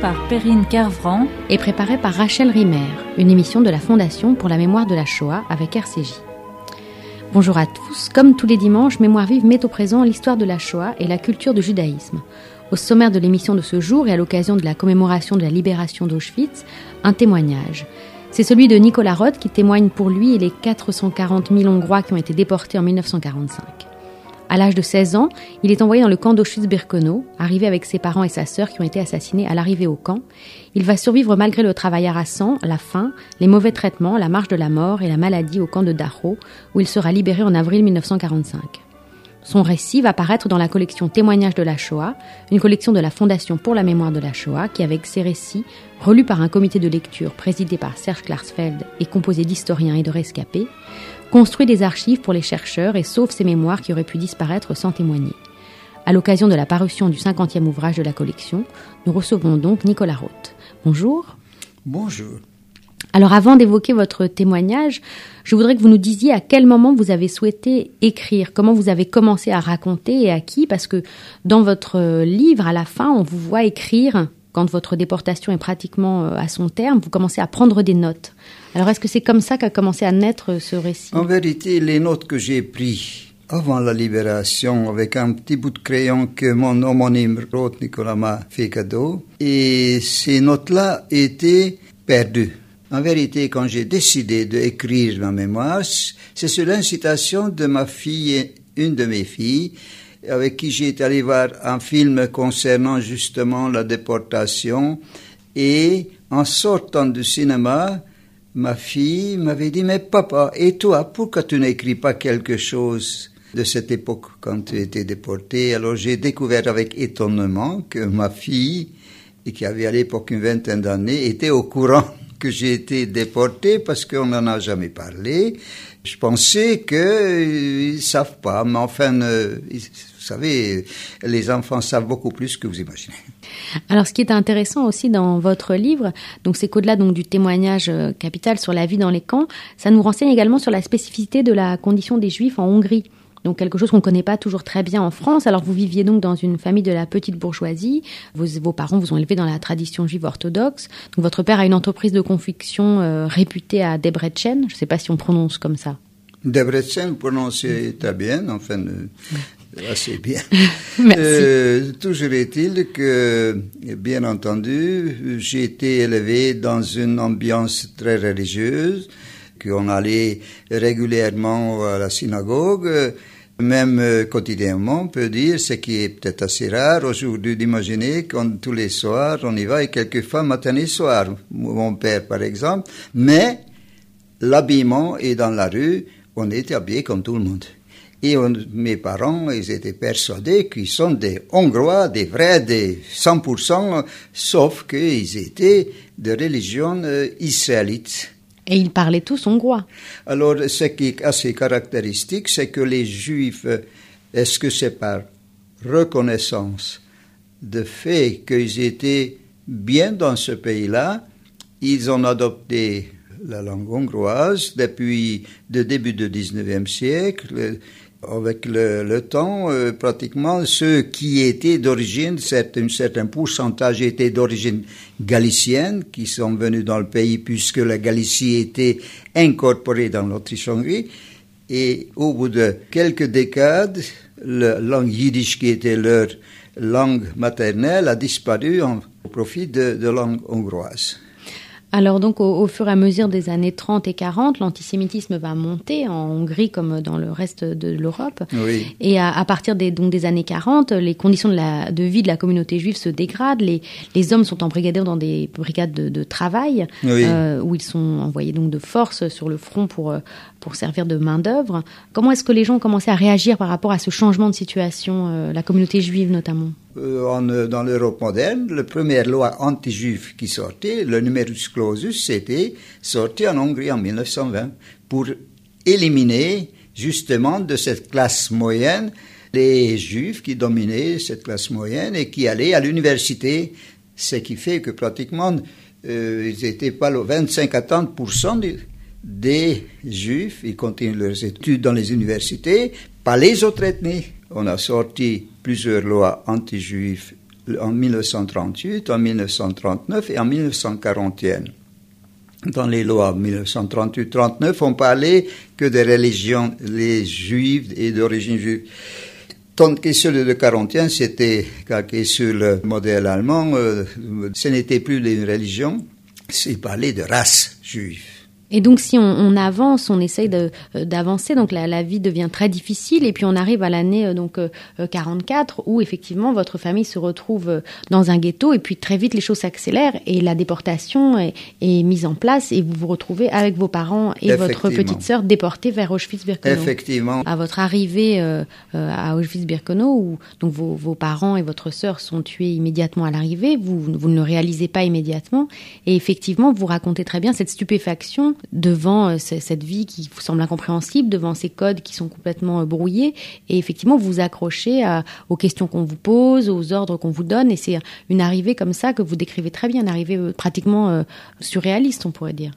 par Perrine Kervran et préparée par Rachel Rimer, une émission de la Fondation pour la mémoire de la Shoah avec RCJ. Bonjour à tous. Comme tous les dimanches, Mémoire vive met au présent l'histoire de la Shoah et la culture du judaïsme. Au sommaire de l'émission de ce jour et à l'occasion de la commémoration de la libération d'Auschwitz, un témoignage. C'est celui de Nicolas Roth qui témoigne pour lui et les 440 000 Hongrois qui ont été déportés en 1945. À l'âge de 16 ans, il est envoyé dans le camp d'Auschwitz-Birkenau, arrivé avec ses parents et sa sœur qui ont été assassinés à l'arrivée au camp. Il va survivre malgré le travail harassant, la faim, les mauvais traitements, la marche de la mort et la maladie au camp de Dachau, où il sera libéré en avril 1945. Son récit va paraître dans la collection Témoignages de la Shoah, une collection de la Fondation pour la mémoire de la Shoah qui, avec ses récits, relus par un comité de lecture présidé par Serge Klarsfeld et composé d'historiens et de rescapés, construit des archives pour les chercheurs et sauve ces mémoires qui auraient pu disparaître sans témoigner. À l'occasion de la parution du 50e ouvrage de la collection, nous recevons donc Nicolas Roth. Bonjour. Bonjour. Alors avant d'évoquer votre témoignage, je voudrais que vous nous disiez à quel moment vous avez souhaité écrire, comment vous avez commencé à raconter et à qui, parce que dans votre livre, à la fin, on vous voit écrire quand votre déportation est pratiquement euh, à son terme, vous commencez à prendre des notes. Alors est-ce que c'est comme ça qu'a commencé à naître ce récit? En vérité, les notes que j'ai prises avant la libération avec un petit bout de crayon que mon homonyme Roth Nicolas m'a fait cadeau, et ces notes-là étaient perdues. En vérité, quand j'ai décidé d'écrire ma mémoire, c'est sur l'incitation de ma fille, une de mes filles, avec qui j'ai allé voir un film concernant justement la déportation. Et en sortant du cinéma, ma fille m'avait dit, mais papa, et toi, pourquoi tu n'écris pas quelque chose de cette époque quand tu étais déporté? Alors j'ai découvert avec étonnement que ma fille, qui avait à l'époque une vingtaine d'années, était au courant que j'ai été déporté parce qu'on n'en a jamais parlé. Je pensais qu'ils ne savent pas, mais enfin, vous savez, les enfants savent beaucoup plus que vous imaginez. Alors, ce qui est intéressant aussi dans votre livre, donc c'est qu'au-delà donc du témoignage euh, capital sur la vie dans les camps, ça nous renseigne également sur la spécificité de la condition des Juifs en Hongrie donc quelque chose qu'on ne connaît pas toujours très bien en France. Alors vous viviez donc dans une famille de la petite bourgeoisie, vos, vos parents vous ont élevé dans la tradition juive orthodoxe, donc votre père a une entreprise de confection euh, réputée à Debrecen, je ne sais pas si on prononce comme ça. Debrecen, prononcé très bien, enfin euh, assez bien. Merci. Euh, toujours est-il que, bien entendu, j'ai été élevé dans une ambiance très religieuse, qu'on allait régulièrement à la synagogue, même euh, quotidiennement, on peut dire, ce qui est peut-être assez rare aujourd'hui d'imaginer qu'on tous les soirs, on y va et quelquefois matin et soir. Mon père, par exemple. Mais l'habillement est dans la rue, on est habillé comme tout le monde. Et mes parents, ils étaient persuadés qu'ils sont des Hongrois, des vrais, des 100%, sauf qu'ils étaient de religion euh, israélite. Et ils parlaient tous hongrois. Alors, ce qui est assez caractéristique, c'est que les Juifs, est-ce que c'est par reconnaissance de fait qu'ils étaient bien dans ce pays-là, ils ont adopté la langue hongroise depuis le début du 19e siècle. Avec le, le temps, euh, pratiquement ceux qui étaient d'origine, un certain pourcentage étaient d'origine galicienne, qui sont venus dans le pays puisque la Galicie était incorporée dans l'Autriche-Hongrie. Et au bout de quelques décades, la langue yiddish qui était leur langue maternelle a disparu en, profit de, de langue hongroise. Alors donc au, au, fur et à mesure des années 30 et 40, l'antisémitisme va monter en Hongrie comme dans le reste de l'Europe. Oui. Et à, à, partir des, donc des années 40, les conditions de, la, de vie de la communauté juive se dégradent. Les, les hommes sont embrigadés dans des brigades de, de travail oui. euh, où ils sont envoyés donc de force sur le front pour, pour servir de main d'œuvre. Comment est-ce que les gens ont commencé à réagir par rapport à ce changement de situation, euh, la communauté juive notamment en, dans l'Europe moderne, la première loi anti-juive qui sortait, le numerus clausus, c'était sorti en Hongrie en 1920 pour éliminer justement de cette classe moyenne les juifs qui dominaient cette classe moyenne et qui allaient à l'université, ce qui fait que pratiquement euh, ils étaient pas le 25 à 30 des juifs, ils continuent leurs études dans les universités, pas les autres ethnies. On a sorti plusieurs lois anti-juives en 1938, en 1939 et en 1941. Dans les lois 1938-39, on parlait que des religions, les juives et d'origine juive. Tandis que celui de 41, c'était calqué sur le modèle allemand, euh, ce n'était plus une religion, c'est parler de race juive. Et donc, si on, on avance, on essaye euh, d'avancer, donc la, la, vie devient très difficile, et puis on arrive à l'année euh, donc 44 euh, où effectivement votre famille se retrouve dans un ghetto, et puis très vite les choses s'accélèrent et la déportation est, est, mise en place, et vous vous retrouvez avec vos parents et votre petite sœur déportés vers Auschwitz-Birkenau. Effectivement. À votre arrivée euh, à Auschwitz-Birkenau, où donc vos, vos, parents et votre sœur sont tués immédiatement à l'arrivée, vous, vous ne le réalisez pas immédiatement, et effectivement vous racontez très bien cette stupéfaction devant euh, cette vie qui vous semble incompréhensible, devant ces codes qui sont complètement euh, brouillés. Et effectivement, vous vous accrochez aux questions qu'on vous pose, aux ordres qu'on vous donne. Et c'est une arrivée comme ça que vous décrivez très bien, une arrivée euh, pratiquement surréaliste, on pourrait dire.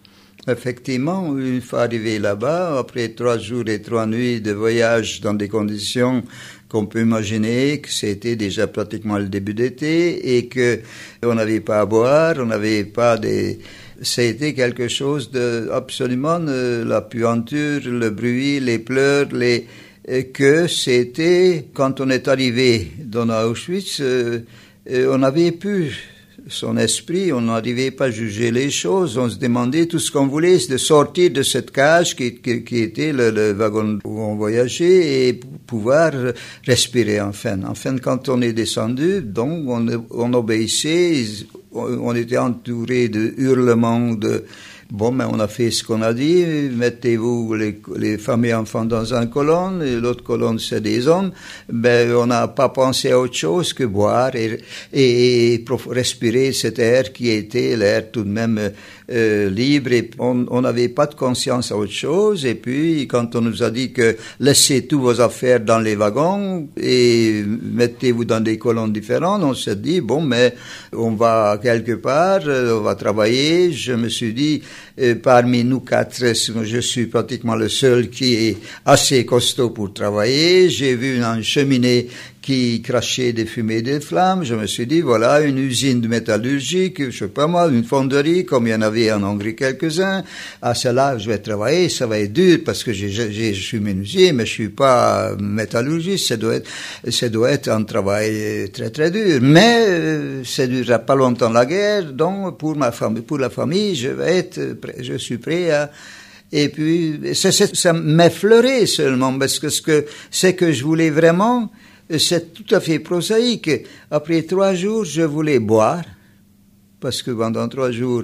Effectivement, une fois arrivé là-bas, après trois jours et trois nuits de voyage dans des conditions qu'on peut imaginer que c'était déjà pratiquement le début d'été et que on n'avait pas à boire, on n'avait pas des c'était quelque chose de absolument euh, la puanture, le bruit, les pleurs, les que c'était quand on est arrivé dans Auschwitz, euh, on avait pu son esprit, on n'arrivait pas à juger les choses, on se demandait tout ce qu'on voulait, c'est de sortir de cette cage qui, était le, le, wagon où on voyageait et pouvoir respirer enfin. Enfin, quand on est descendu, donc on, on obéissait, on était entouré de hurlements, de bon, mais on a fait ce qu'on a dit. Mettez-vous les, les, femmes et enfants dans une colonne, et l'autre colonne c'est des hommes. Ben, on n'a pas pensé à autre chose que boire et, et, et respirer cet air qui était l'air tout de même euh, libre et on n'avait pas de conscience à autre chose. Et puis, quand on nous a dit que laissez tous vos affaires dans les wagons et mettez-vous dans des colonnes différentes, on s'est dit, bon, mais on va quelque part, euh, on va travailler. Je me suis dit, euh, parmi nous quatre, je suis pratiquement le seul qui est assez costaud pour travailler. J'ai vu une cheminée qui crachait des fumées des flammes. Je me suis dit, voilà, une usine de métallurgique, je sais pas moi, une fonderie, comme il y en avait en Hongrie quelques-uns. À cela, je vais travailler, ça va être dur parce que je suis menuisier, mais je suis pas métallurgiste. Ça doit être, ça doit être un travail très très dur. Mais euh, ça durera pas longtemps la guerre, donc pour ma famille, pour la famille, je vais être, je suis prêt à et puis, ça, ça, ça m'effleurait seulement, parce que ce que, c'est que je voulais vraiment, c'est tout à fait prosaïque. Après trois jours, je voulais boire, parce que pendant trois jours,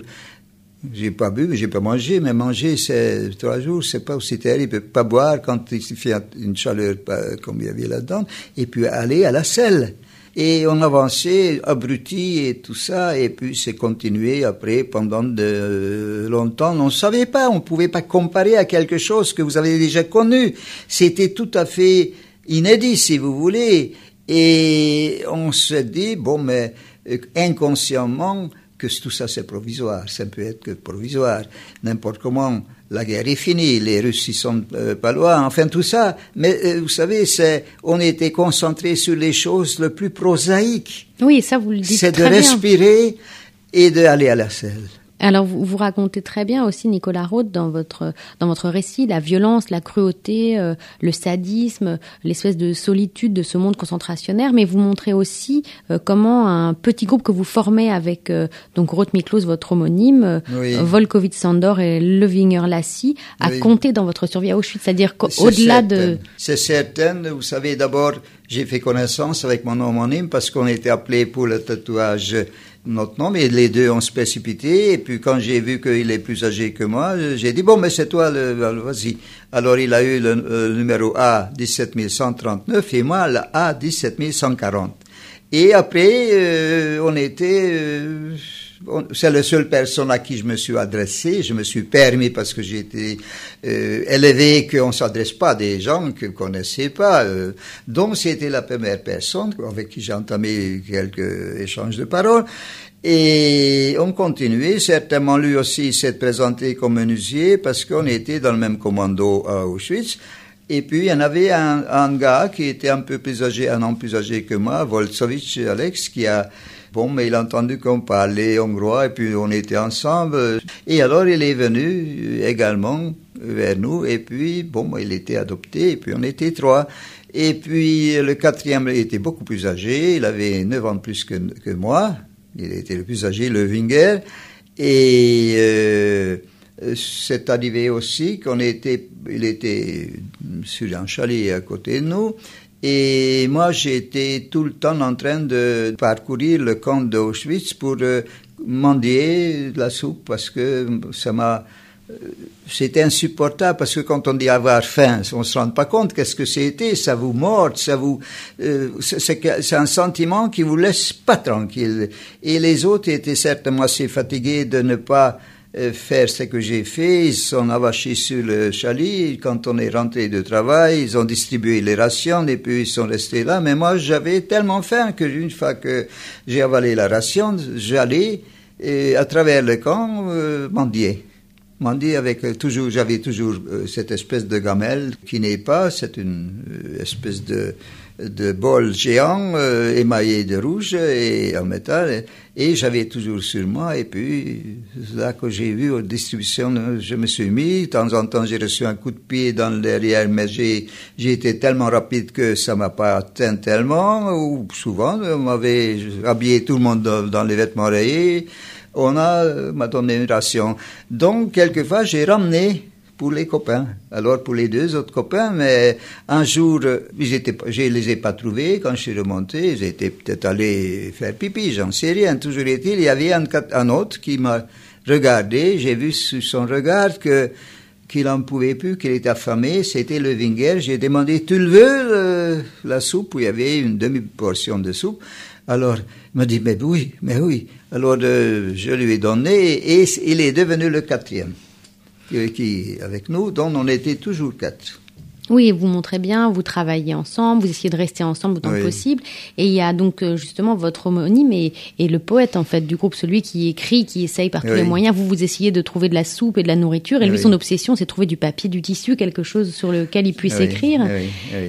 j'ai pas bu, j'ai pas mangé, mais manger, c'est trois jours, c'est pas aussi terrible. Pas boire quand il fait une chaleur comme il y avait là-dedans, et puis aller à la selle. Et on avançait, abruti et tout ça, et puis c'est continué après pendant de longtemps. On ne savait pas, on ne pouvait pas comparer à quelque chose que vous avez déjà connu. C'était tout à fait inédit, si vous voulez. Et on se dit, bon, mais euh, inconsciemment, que tout ça c'est provisoire, ça peut être que provisoire. N'importe comment, la guerre est finie, les Russes ils sont euh, pas loin, enfin tout ça. Mais euh, vous savez, c'est, on était concentré sur les choses les plus prosaïques. Oui, ça vous le dites C'est de respirer et d'aller à la selle. Alors vous, vous, racontez très bien aussi Nicolas Roth dans votre dans votre récit la violence, la cruauté, euh, le sadisme, l'espèce de solitude de ce monde concentrationnaire, mais vous montrez aussi euh, comment un petit groupe que vous formez avec euh, donc Roth Miklos, votre homonyme, oui. Volkovitz Sandor et Levinger Lassie, a oui. compté dans votre survie à Auschwitz, c'est-à-dire qu'au-delà de c'est certain, vous savez d'abord j'ai fait connaissance avec mon homonyme parce qu'on était appelé pour le tatouage notre nom, mais les deux ont se précipité. Et puis quand j'ai vu qu'il est plus âgé que moi, j'ai dit, bon, mais c'est toi, le, vas-y. Alors il a eu le, le numéro A 17139 et moi le A 17140. Et après, euh, on était... Euh, c'est la seule personne à qui je me suis adressé. Je me suis permis parce que j'ai été euh, élevé qu'on s'adresse pas à des gens que connaissait pas. Euh, donc c'était la première personne avec qui j'ai entamé quelques échanges de paroles. Et on continuait. Certainement, lui aussi s'est présenté comme menuisier parce qu'on était dans le même commando à Auschwitz. Et puis, il y en avait un, un, gars qui était un peu plus âgé, un an plus âgé que moi, Voltsovich Alex, qui a, bon, mais il a entendu qu'on parlait hongrois et puis on était ensemble. Et alors, il est venu également vers nous et puis, bon, il était adopté et puis on était trois. Et puis, le quatrième était beaucoup plus âgé, il avait neuf ans de plus que, que moi. Il était le plus âgé, le Winger. Et, euh, c'est arrivé aussi qu'on était, il était sur un chalet à côté de nous. Et moi, j'étais tout le temps en train de parcourir le camp d'Auschwitz pour euh, mendier de la soupe parce que ça m'a, euh, c'était insupportable parce que quand on dit avoir faim, on se rend pas compte qu'est-ce que c'était, ça vous mord, ça vous, euh, c'est un sentiment qui vous laisse pas tranquille. Et les autres étaient certainement assez fatigués de ne pas euh, faire ce que j'ai fait. Ils sont avachés sur le chalet. Quand on est rentré de travail, ils ont distribué les rations et puis ils sont restés là. Mais moi, j'avais tellement faim que une fois que j'ai avalé la ration, j'allais à travers le camp euh, mendier. Mendier avec euh, toujours, j'avais toujours cette espèce de gamelle qui n'est pas, c'est une espèce de de bol géant euh, émaillé de rouge et en métal. Et, j'avais toujours sur moi. Et puis là que j'ai vu aux distributions je me suis mis. De temps en temps j'ai reçu un coup de pied dans le derrière mais j'ai j'ai été tellement rapide que ça m'a pas atteint tellement. Ou souvent on m'avait habillé tout le monde dans, les vêtements rayés. On a m'a donné une ration. Donc quelquefois j'ai ramené pour les copains. Alors pour les deux autres copains, mais un jour, ils étaient, je les ai pas trouvés. Quand je suis remonté, ils étaient peut-être allés faire pipi, j'en sais rien. Toujours est-il, il y avait un, autre qui m'a regardé. J'ai vu sur son regard que qu'il en pouvait plus, qu'il était affamé. C'était le Winger. J'ai demandé, tu le veux, la soupe, il y avait une demi-portion de soupe. Alors, il m'a dit, mais oui, mais oui. Alors, euh, je lui ai donné et il est devenu le quatrième qui, avec nous, dont on était toujours quatre. Oui, vous montrez bien, vous travaillez ensemble, vous essayez de rester ensemble autant que possible. Et il y a donc euh, justement votre homonyme et, et, le poète en fait du groupe, celui qui écrit, qui essaye par tous les moyens. Vous vous essayez de trouver de la soupe et de la nourriture. Et lui, son obsession, c'est trouver du papier, du tissu, quelque chose sur lequel il puisse écrire.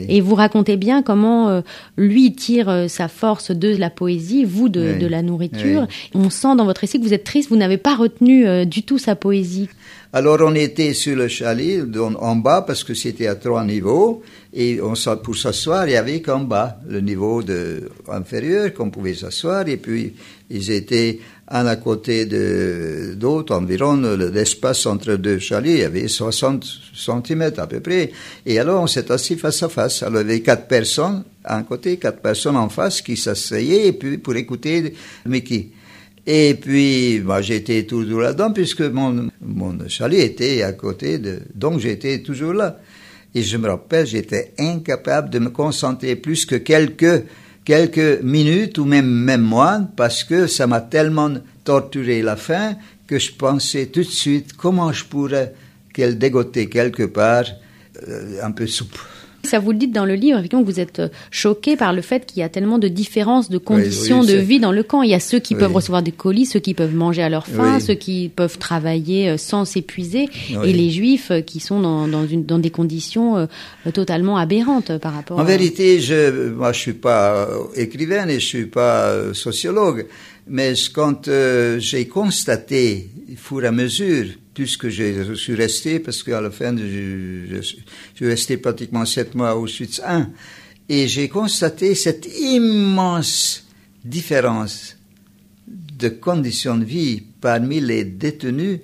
Et vous racontez bien comment euh, lui tire euh, sa force de la poésie, vous de, de la nourriture. On sent dans votre récit que vous êtes triste, vous n'avez pas retenu du tout sa poésie. Alors on était sur le chalet en bas parce que c'était à trois niveaux et on, pour s'asseoir il y avait qu'en bas le niveau de, inférieur qu'on pouvait s'asseoir et puis ils étaient un à côté de d'autres environ l'espace entre deux chalets il y avait 60 cm à peu près. Et alors on s'est assis face à face. Alors il y avait quatre personnes à un côté quatre personnes en face qui s'asseyaient et puis pour écouter Mickey et puis, moi, j'étais toujours là-dedans puisque mon, mon chalet était à côté de, donc j'étais toujours là. Et je me rappelle, j'étais incapable de me concentrer plus que quelques, quelques minutes ou même, même moins parce que ça m'a tellement torturé la faim que je pensais tout de suite comment je pourrais qu'elle dégoter quelque part euh, un peu soupe. Ça vous le dites dans le livre, effectivement, que vous êtes euh, choqué par le fait qu'il y a tellement de différences de conditions de vie dans le camp. Il y a ceux qui peuvent recevoir des colis, ceux qui peuvent manger à leur faim, ceux qui peuvent travailler euh, sans s'épuiser, et les juifs euh, qui sont dans, dans, une, dans des conditions totalement aberrantes par rapport. En vérité, je, moi, je suis pas écrivain et je suis pas sociologue, mais quand j'ai constaté, au fur et à mesure, que je, suis resté, parce qu'à la fin, je, suis resté pratiquement sept mois au Auschwitz 1, et j'ai constaté cette immense différence de conditions de vie parmi les détenus,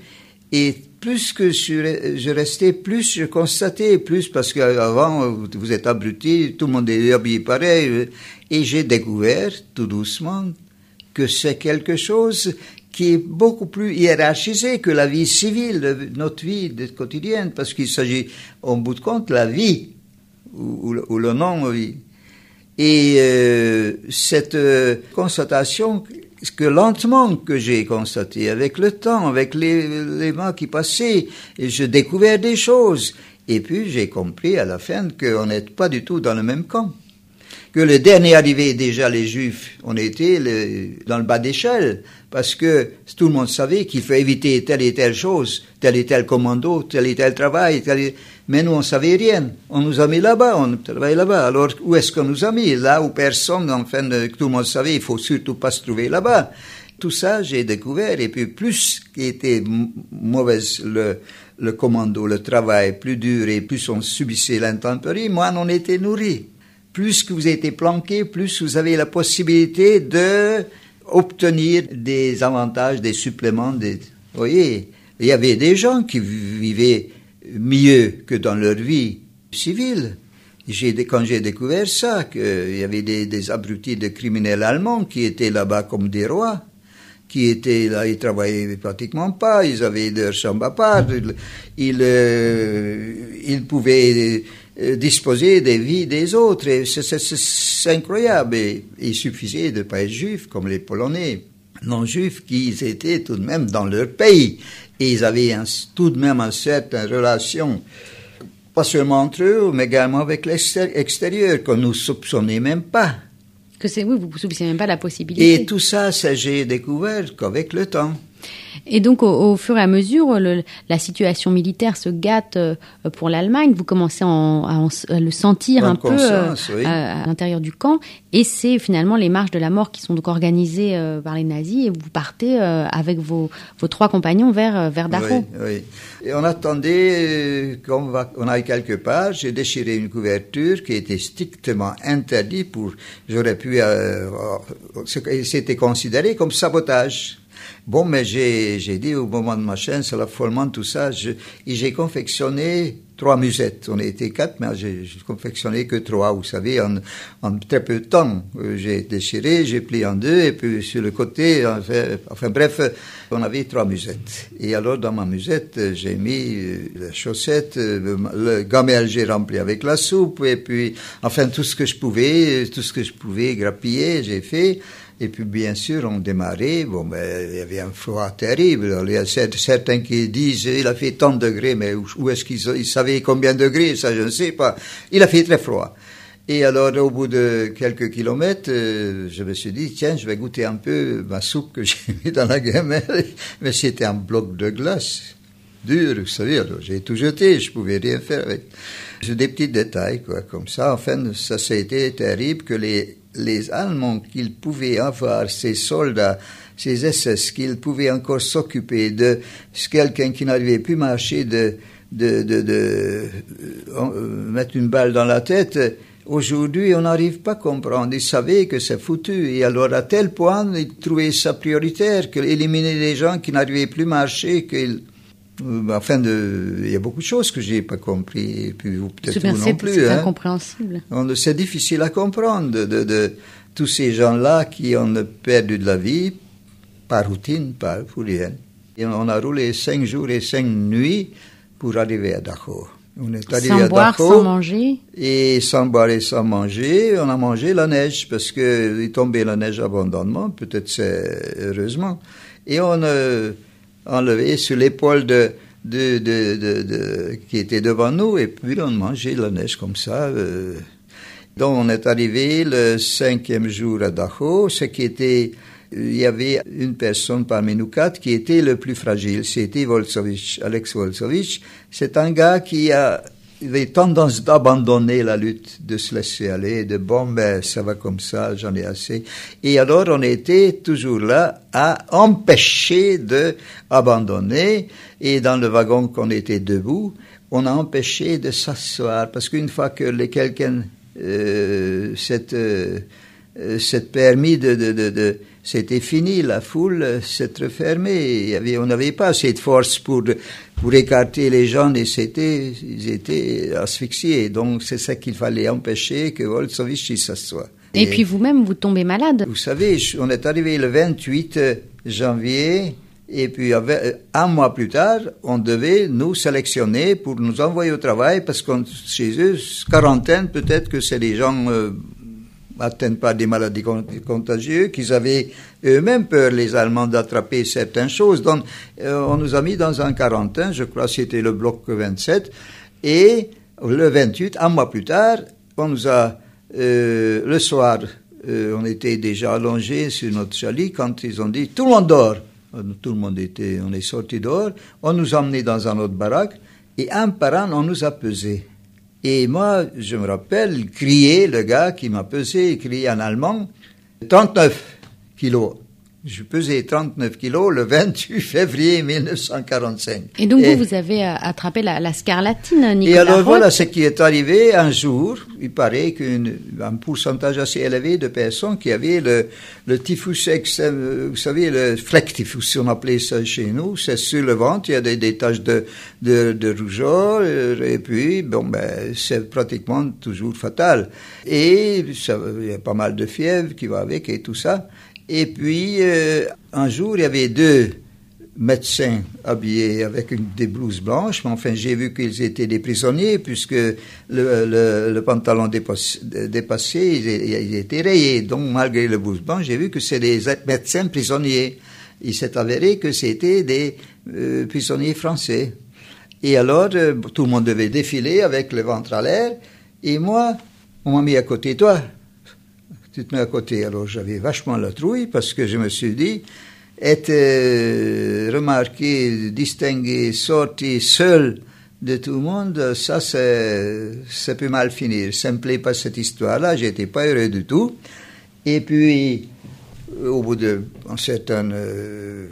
et plus que je, je restais, plus je constatais, plus parce qu'avant, vous êtes abruti, tout le monde est habillé pareil, et j'ai découvert tout doucement que c'est quelque chose qui est beaucoup plus hiérarchisé que la vie civile, notre vie quotidienne, parce qu'il s'agit, en bout de compte, la vie ou, le non-vie. Et euh, cette euh, constatation que lentement que j'ai constaté, avec le temps, avec les, les mois qui passaient, je découvert des choses. Et puis j'ai compris à la fin qu'on n'est pas du tout dans le même camp. Que le dernier arrivé, déjà les Juifs, on était dans le bas d'échelle, parce que tout le monde savait qu'il faut éviter telle et telle chose, tel et tel commando, tel et tel travail, mais nous on savait rien. On nous a mis là-bas, on travaillait là-bas. Alors où est-ce qu'on nous a mis? Là où personne, enfin, tout le monde savait, il faut surtout pas se trouver là-bas. Tout ça, j'ai découvert. Et puis, plus qui était mauvaise le, le commando, le travail, plus dur et plus on subissait l'intempérie, moins on était nourri plus que vous été planqué, plus vous avez la possibilité de obtenir des avantages, des suppléments. Vous voyez, il y avait des gens qui vivaient mieux que dans leur vie civile. J'ai, quand j'ai découvert ça, qu'il y avait des, abrutis de criminels allemands qui étaient là-bas comme des rois, qui étaient là, ils travaillaient pratiquement pas, ils avaient leur chambre à part, ils, ils pouvaient euh, disposer des vies des autres. C'est incroyable. il suffisait de ne pas être juif comme les Polonais non juifs qui étaient tout de même dans leur pays. Et ils avaient tout de même une certaine relation, pas seulement entre eux, mais également avec l'extérieur, qu'on ne soupçonnait même pas. Que c'est oui, vous ne soupçonnez même pas la possibilité. Et tout ça, ça j'ai découvert qu'avec le temps. Et donc, au, fur et à mesure, la situation militaire se gâte euh, pour l'Allemagne. Vous commencez à, le sentir un peu euh, à, l'intérieur du camp. Et c'est finalement les marches de la mort qui sont donc organisées euh, par les nazis. Et vous partez avec vos, vos, trois compagnons vers, vers Dachau. Oui, oui. Et on attendait qu'on on aille quelque part. J'ai déchiré une couverture qui était strictement interdite pour. J'aurais pu. C'était considéré comme sabotage. Bon, mais j'ai, dit au moment de ma chaîne, c'est l'affolement, tout ça, et j'ai confectionné trois musettes. On était quatre, mais j'ai, confectionné que trois, vous savez, en, en très peu de temps. Euh, j'ai déchiré, j'ai plié en deux, et puis sur le côté, enfin, enfin bref, on avait trois musettes. Et alors, dans ma musette, j'ai mis euh, la chaussette, euh, le gamelle j'ai rempli avec la soupe, et puis, enfin, tout ce que je pouvais, tout ce que je pouvais grappiller, j'ai fait. Et puis, bien sûr, on démarrait. Bon, ben, il y avait un froid terrible. Certains qui disent, il a fait tant de degrés, mais où est-ce qu'ils savaient combien de degrés? Ça, je ne sais pas. Il a fait très froid. Et alors, au bout de quelques kilomètres, euh, je me suis dit, tiens, je vais goûter un peu ma soupe que j'ai mis dans la gamelle. Mais c'était un bloc de glace. Dur, vous savez, alors j'ai tout jeté, je pouvais rien faire avec. J'ai des petits détails, quoi, comme ça. Enfin, ça, été terrible que les les Allemands qu'ils pouvaient avoir, ces soldats, ces SS, qu'ils pouvaient encore s'occuper de quelqu'un qui n'arrivait plus marcher, de, de, de, de euh, euh, mettre une balle dans la tête. Aujourd'hui, on n'arrive pas à comprendre. Ils savaient que c'est foutu. Et alors, à tel point, ils trouvaient ça prioritaire, qu'éliminer les gens qui n'arrivaient plus à marcher, qu'ils euh, enfin, il y a beaucoup de choses que j'ai pas compris, et puis vous peut-être vous non plus. C'est hein. incompréhensible. C'est difficile à comprendre de, de, tous ces gens-là qui ont perdu de la vie par routine, pas pour rien. Et on a roulé cinq jours et cinq nuits pour arriver à Dachau. On est arrivé sans à boire, sans manger Et sans boire et sans manger, on a mangé la neige parce que il tombait la neige abondamment, peut-être c'est heureusement. Et on euh, enlevé sur l'épaule de, de, de, de, qui était devant nous, et puis on mangeait la neige comme ça. Euh. Donc on est arrivé le cinquième jour à Dachau, ce qui était, il y avait une personne parmi nous quatre qui était le plus fragile, c'était Volsovich, Alex Volsovich. C'est un gars qui a avait tendance d'abandonner la lutte, de se laisser aller, de bon, ben, ça va comme ça, j'en ai assez. Et alors, on était toujours là à empêcher de abandonner. Et dans le wagon qu'on était debout, on a empêché de s'asseoir. Parce qu'une fois que les quelqu'un, euh, cette, euh, cette permis de, de, de, de c'était fini, la foule s'est refermée. on n'avait pas assez de force pour, pour écarter les gens et c'était, ils étaient asphyxiés. Donc c'est ça qu'il fallait empêcher que Volsovich s'assoie. Et, et puis vous-même, vous tombez malade. Vous savez, on est arrivé le 28 janvier et puis un mois plus tard, on devait nous sélectionner pour nous envoyer au travail parce que chez eux, quarantaine, peut-être que c'est les gens euh, atteints par des maladies contagieuses, qu'ils avaient eux-mêmes peur, les Allemands, d'attraper certaines choses. Donc, euh, on nous a mis dans un quarantaine, je crois que c'était le bloc 27, et le 28, un mois plus tard, on nous a euh, le soir, euh, on était déjà allongé sur notre chalet quand ils ont dit tout le monde dort. Tout le monde était, on est sorti dehors. On nous a emmenés dans un autre baraque et un par un, on nous a pesé. Et moi, je me rappelle, crier, le gars qui m'a pesé, il criait en allemand, 39 kilos. Je pesais 39 kilos le 28 février 1945. Et donc vous, vous avez euh, attrapé la, la scarlatine, Nicolas Et alors Roth. voilà ce qui est arrivé un jour. Il paraît qu'un pourcentage assez élevé de personnes qui avaient le, le typhus, euh, vous savez, le flectifus, on appelait ça chez nous, c'est sur le ventre, il y a des, des taches de, de, de rougeur, euh, et puis, bon, ben, c'est pratiquement toujours fatal. Et ça, il y a pas mal de fièvre qui va avec et tout ça. Et puis, euh, un jour, il y avait deux médecins habillés avec des blouses blanches, mais enfin j'ai vu qu'ils étaient des prisonniers puisque le pantalon dépassé, dépassé il, il était rayé. Donc malgré le blouse blanche, j'ai vu que c'est des médecins prisonniers. Il s'est avéré que c'était des euh, prisonniers français. Et alors euh, tout le monde devait défiler avec le ventre à l'air. Et moi, on m'a mis à côté de toi. Tu te mets à côté. Alors j'avais vachement la trouille parce que je me suis dit, être euh, remarqué, distingué, sorti seul de tout le monde, ça, ça peut mal finir. Ça me plaît pas cette histoire-là, j'étais pas heureux du tout. Et puis, au bout d'un certain euh,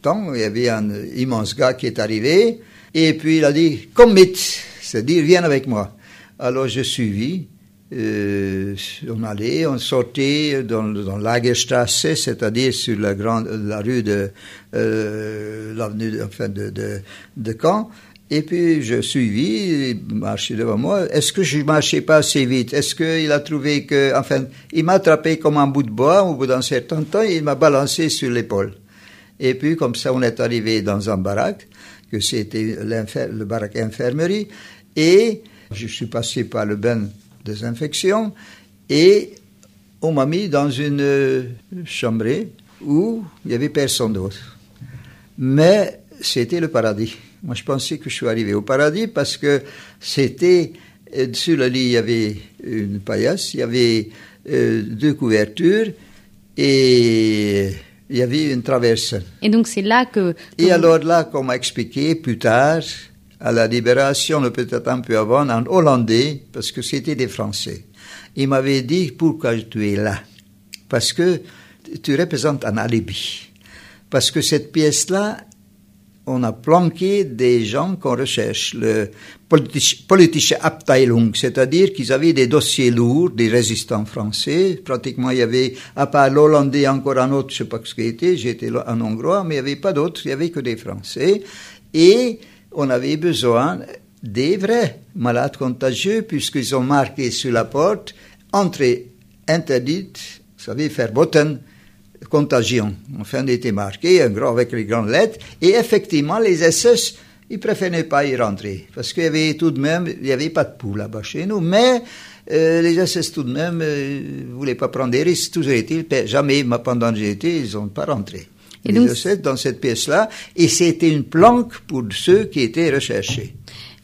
temps, il y avait un immense gars qui est arrivé, et puis il a dit, commit, c'est-à-dire, viens avec moi. Alors je suivis, euh, on allait, on sortait dans, dans Lagerstrasse, c'est-à-dire sur la grande, la rue de, euh, l'avenue, enfin, de, de, de Caen. Et puis, je suivis, il marchait devant moi. Est-ce que je marchais pas assez vite? Est-ce qu'il a trouvé que, enfin, il m'a attrapé comme un bout de bois au bout d'un certain temps il m'a balancé sur l'épaule. Et puis, comme ça, on est arrivé dans un baraque, que c'était le baraque infirmerie, et je suis passé par le bain désinfection, et on m'a mis dans une euh, chambrée où il y avait personne d'autre. Mais c'était le paradis. Moi, je pensais que je suis arrivé au paradis parce que c'était, euh, sur le lit, il y avait une paillasse, il y avait euh, deux couvertures, et il y avait une traverse. Et donc c'est là que... Et alors là, qu'on m'a expliqué plus tard, à la libération, ou peut-être un peu avant, en hollandais, parce que c'était des Français, il m'avait dit pourquoi tu es là? Parce que tu représentes un alibi. Parce que cette pièce-là, on a planqué des gens qu'on recherche, le politisch- politische Abteilung, c'est-à-dire qu'ils avaient des dossiers lourds, des résistants français. Pratiquement, il y avait, à part l'Hollandais, encore un autre, je sais pas ce qu'il était, j'étais un Hongrois, mais il n'y avait pas d'autres, il n'y avait que des Français. Et on avait besoin des vrais malades contagieux, puisqu'ils ont marqué sur la porte, entrée interdite, vous savez, verboten, contagion. Enfin, il était marqué, un avec les grandes lettres. Et effectivement, les SS, ils préféraient pas y rentrer. Parce qu'il y avait tout de même, il n'y avait pas de pouls là-bas chez nous. Mais euh, les SS, tout de même, euh, voulaient pas prendre des risques. Toujours est-il, jamais, ma- pendant que j'étais, ils n'ont pas rentré. Et les donc- dans cette pièce-là. Et c'était une planque pour ceux qui étaient recherchés.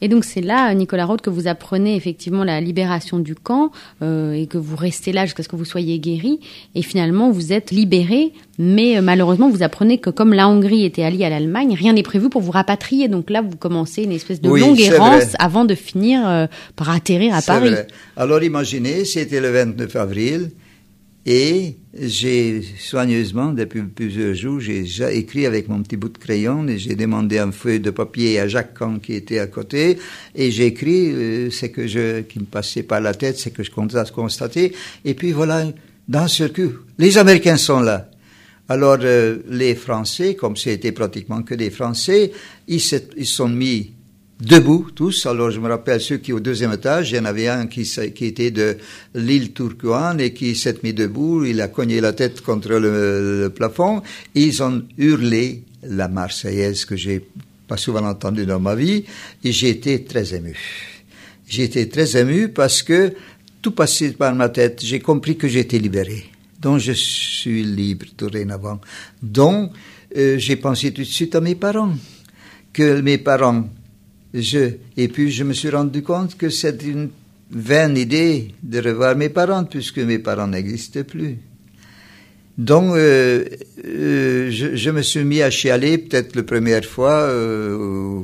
Et donc c'est là, Nicolas Roth, que vous apprenez effectivement la libération du camp euh, et que vous restez là jusqu'à ce que vous soyez guéri. Et finalement, vous êtes libéré, mais euh, malheureusement, vous apprenez que comme la Hongrie était alliée à l'Allemagne, rien n'est prévu pour vous rapatrier. Donc là, vous commencez une espèce de Oui, longue errance vrai. avant de finir euh, par atterrir à Paris. vrai. Alors imaginez, c'était le 29 avril et j'ai soigneusement, depuis plusieurs jours, j'ai écrit avec mon petit bout de crayon et j'ai demandé un feuille de papier à Jacques Camp qui était à côté et j'ai écrit euh, ce que je, qui me passait par la tête, ce que je constatais. Et puis voilà, d'un seul coup, les Américains sont là. Alors euh, les Français, comme c'était pratiquement que des Français, ils se ils sont mis debout tous. Alors je me rappelle ceux qui au deuxième étage, il y en avait un qui, qui était de l'île Tourcoing et qui s'est mis debout, il a cogné la tête contre le, plafond, ils ont hurlé la Marseillaise que j'ai pas souvent entendue dans ma vie, et j'ai été très ému. J'ai été très ému parce que tout passait par ma tête, j'ai compris que j'étais libéré. Donc je suis libre dorénavant. Donc euh, j'ai pensé tout de suite à mes parents, que mes parents je, et puis je me suis rendu compte que c'est une vaine idée de revoir mes parents puisque mes parents n'existent plus. Donc, euh, euh, je, me suis mis à chialer peut-être la première fois. Euh,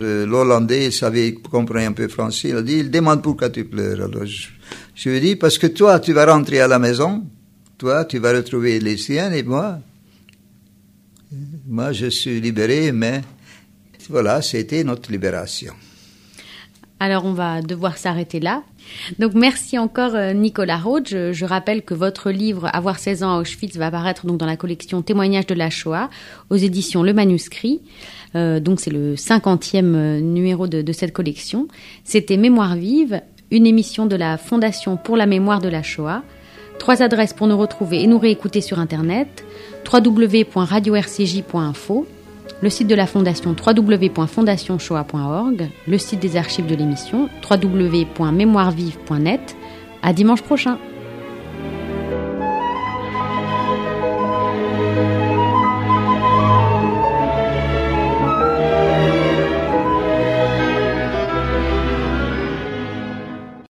L'Hollandais savait comprendre un peu français. Il a dit, il demande pourquoi tu pleures. Alors, je, je lui ai dit, parce que toi, tu vas rentrer à la maison. Toi, tu vas retrouver les siens et moi. Moi, je suis libéré, mais voilà, c'était notre libération. Alors on va devoir s'arrêter là. Donc merci encore euh, Nicolas Roth. Je, rappelle que votre livre Avoir 16 ans à Auschwitz va apparaître donc dans la collection Témoignages de la Shoah aux éditions Le Manuscrit. Euh, donc c'est le cinquantième euh, numéro de, de cette collection. C'était Mémoire vive, une émission de la Fondation pour la mémoire de la Shoah. Trois adresses pour nous retrouver et nous réécouter sur Internet www.radio-rcj.info le site de la fondation www.fondationshoa.org, le site des archives de l'émission www.mémoirevive.net. À dimanche prochain.